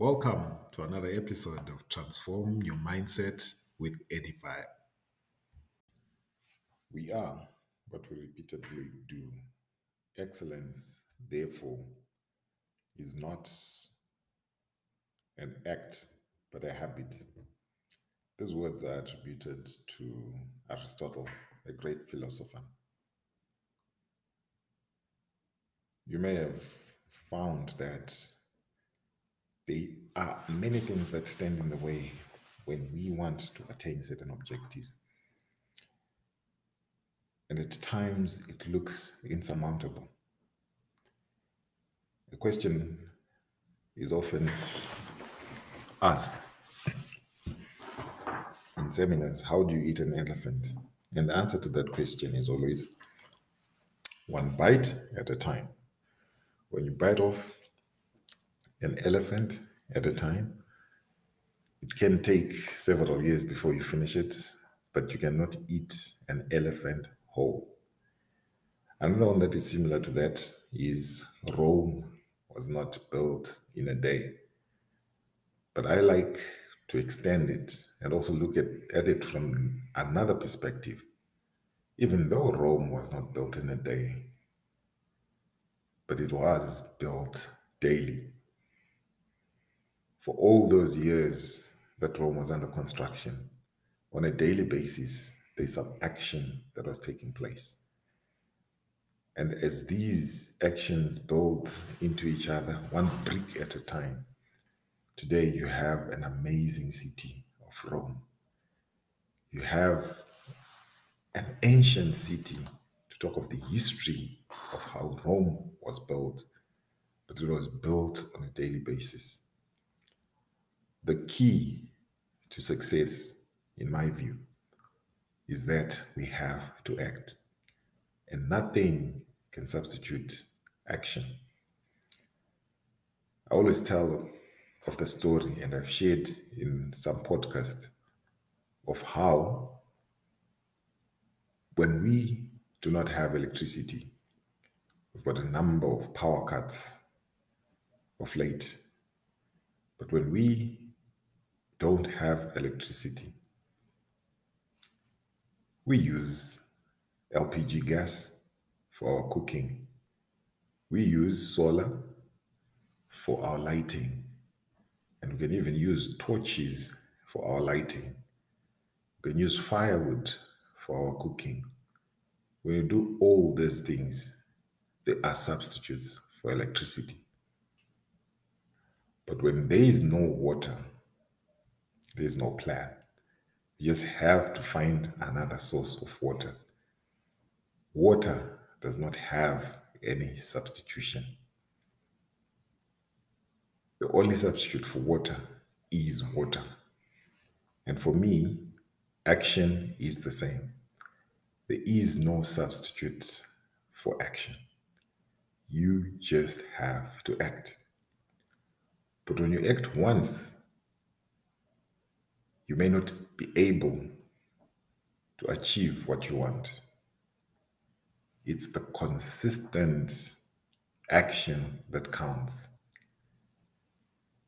Welcome to another episode of Transform Your Mindset with Edify. We are what we repeatedly do. Excellence, therefore, is not an act but a habit. These words are attributed to Aristotle, a great philosopher. You may have found that there are many things that stand in the way when we want to attain certain objectives. And at times it looks insurmountable. The question is often asked in seminars how do you eat an elephant? And the answer to that question is always one bite at a time. When you bite off an elephant at a time. It can take several years before you finish it, but you cannot eat an elephant whole. Another one that is similar to that is Rome was not built in a day. But I like to extend it and also look at, at it from another perspective. Even though Rome was not built in a day, but it was built daily for all those years that Rome was under construction, on a daily basis, there's some action that was taking place. And as these actions build into each other, one brick at a time, today you have an amazing city of Rome. You have an ancient city to talk of the history of how Rome was built, but it was built on a daily basis. The key to success, in my view, is that we have to act. And nothing can substitute action. I always tell of the story, and I've shared in some podcast of how when we do not have electricity, we've got a number of power cuts of late. But when we don't have electricity. We use LPG gas for our cooking. We use solar for our lighting. And we can even use torches for our lighting. We can use firewood for our cooking. When you do all these things, they are substitutes for electricity. But when there is no water, there's no plan. You just have to find another source of water. Water does not have any substitution. The only substitute for water is water. And for me, action is the same. There is no substitute for action. You just have to act. But when you act once, you may not be able to achieve what you want. It's the consistent action that counts.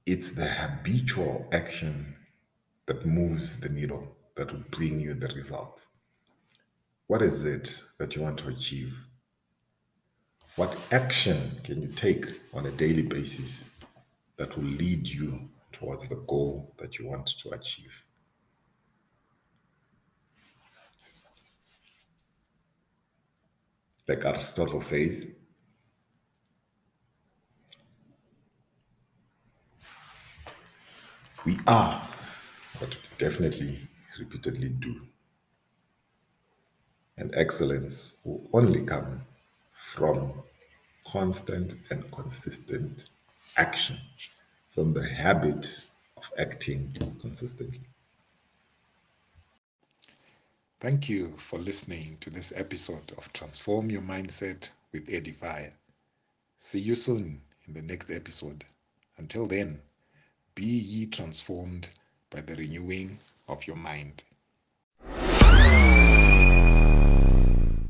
It's the habitual action that moves the needle, that will bring you the results. What is it that you want to achieve? What action can you take on a daily basis that will lead you towards the goal that you want to achieve? Like Aristotle says. We are what we definitely repeatedly do. And excellence will only come from constant and consistent action, from the habit of acting consistently. Thank you for listening to this episode of Transform Your Mindset with Edifier. See you soon in the next episode. Until then, be ye transformed by the renewing of your mind.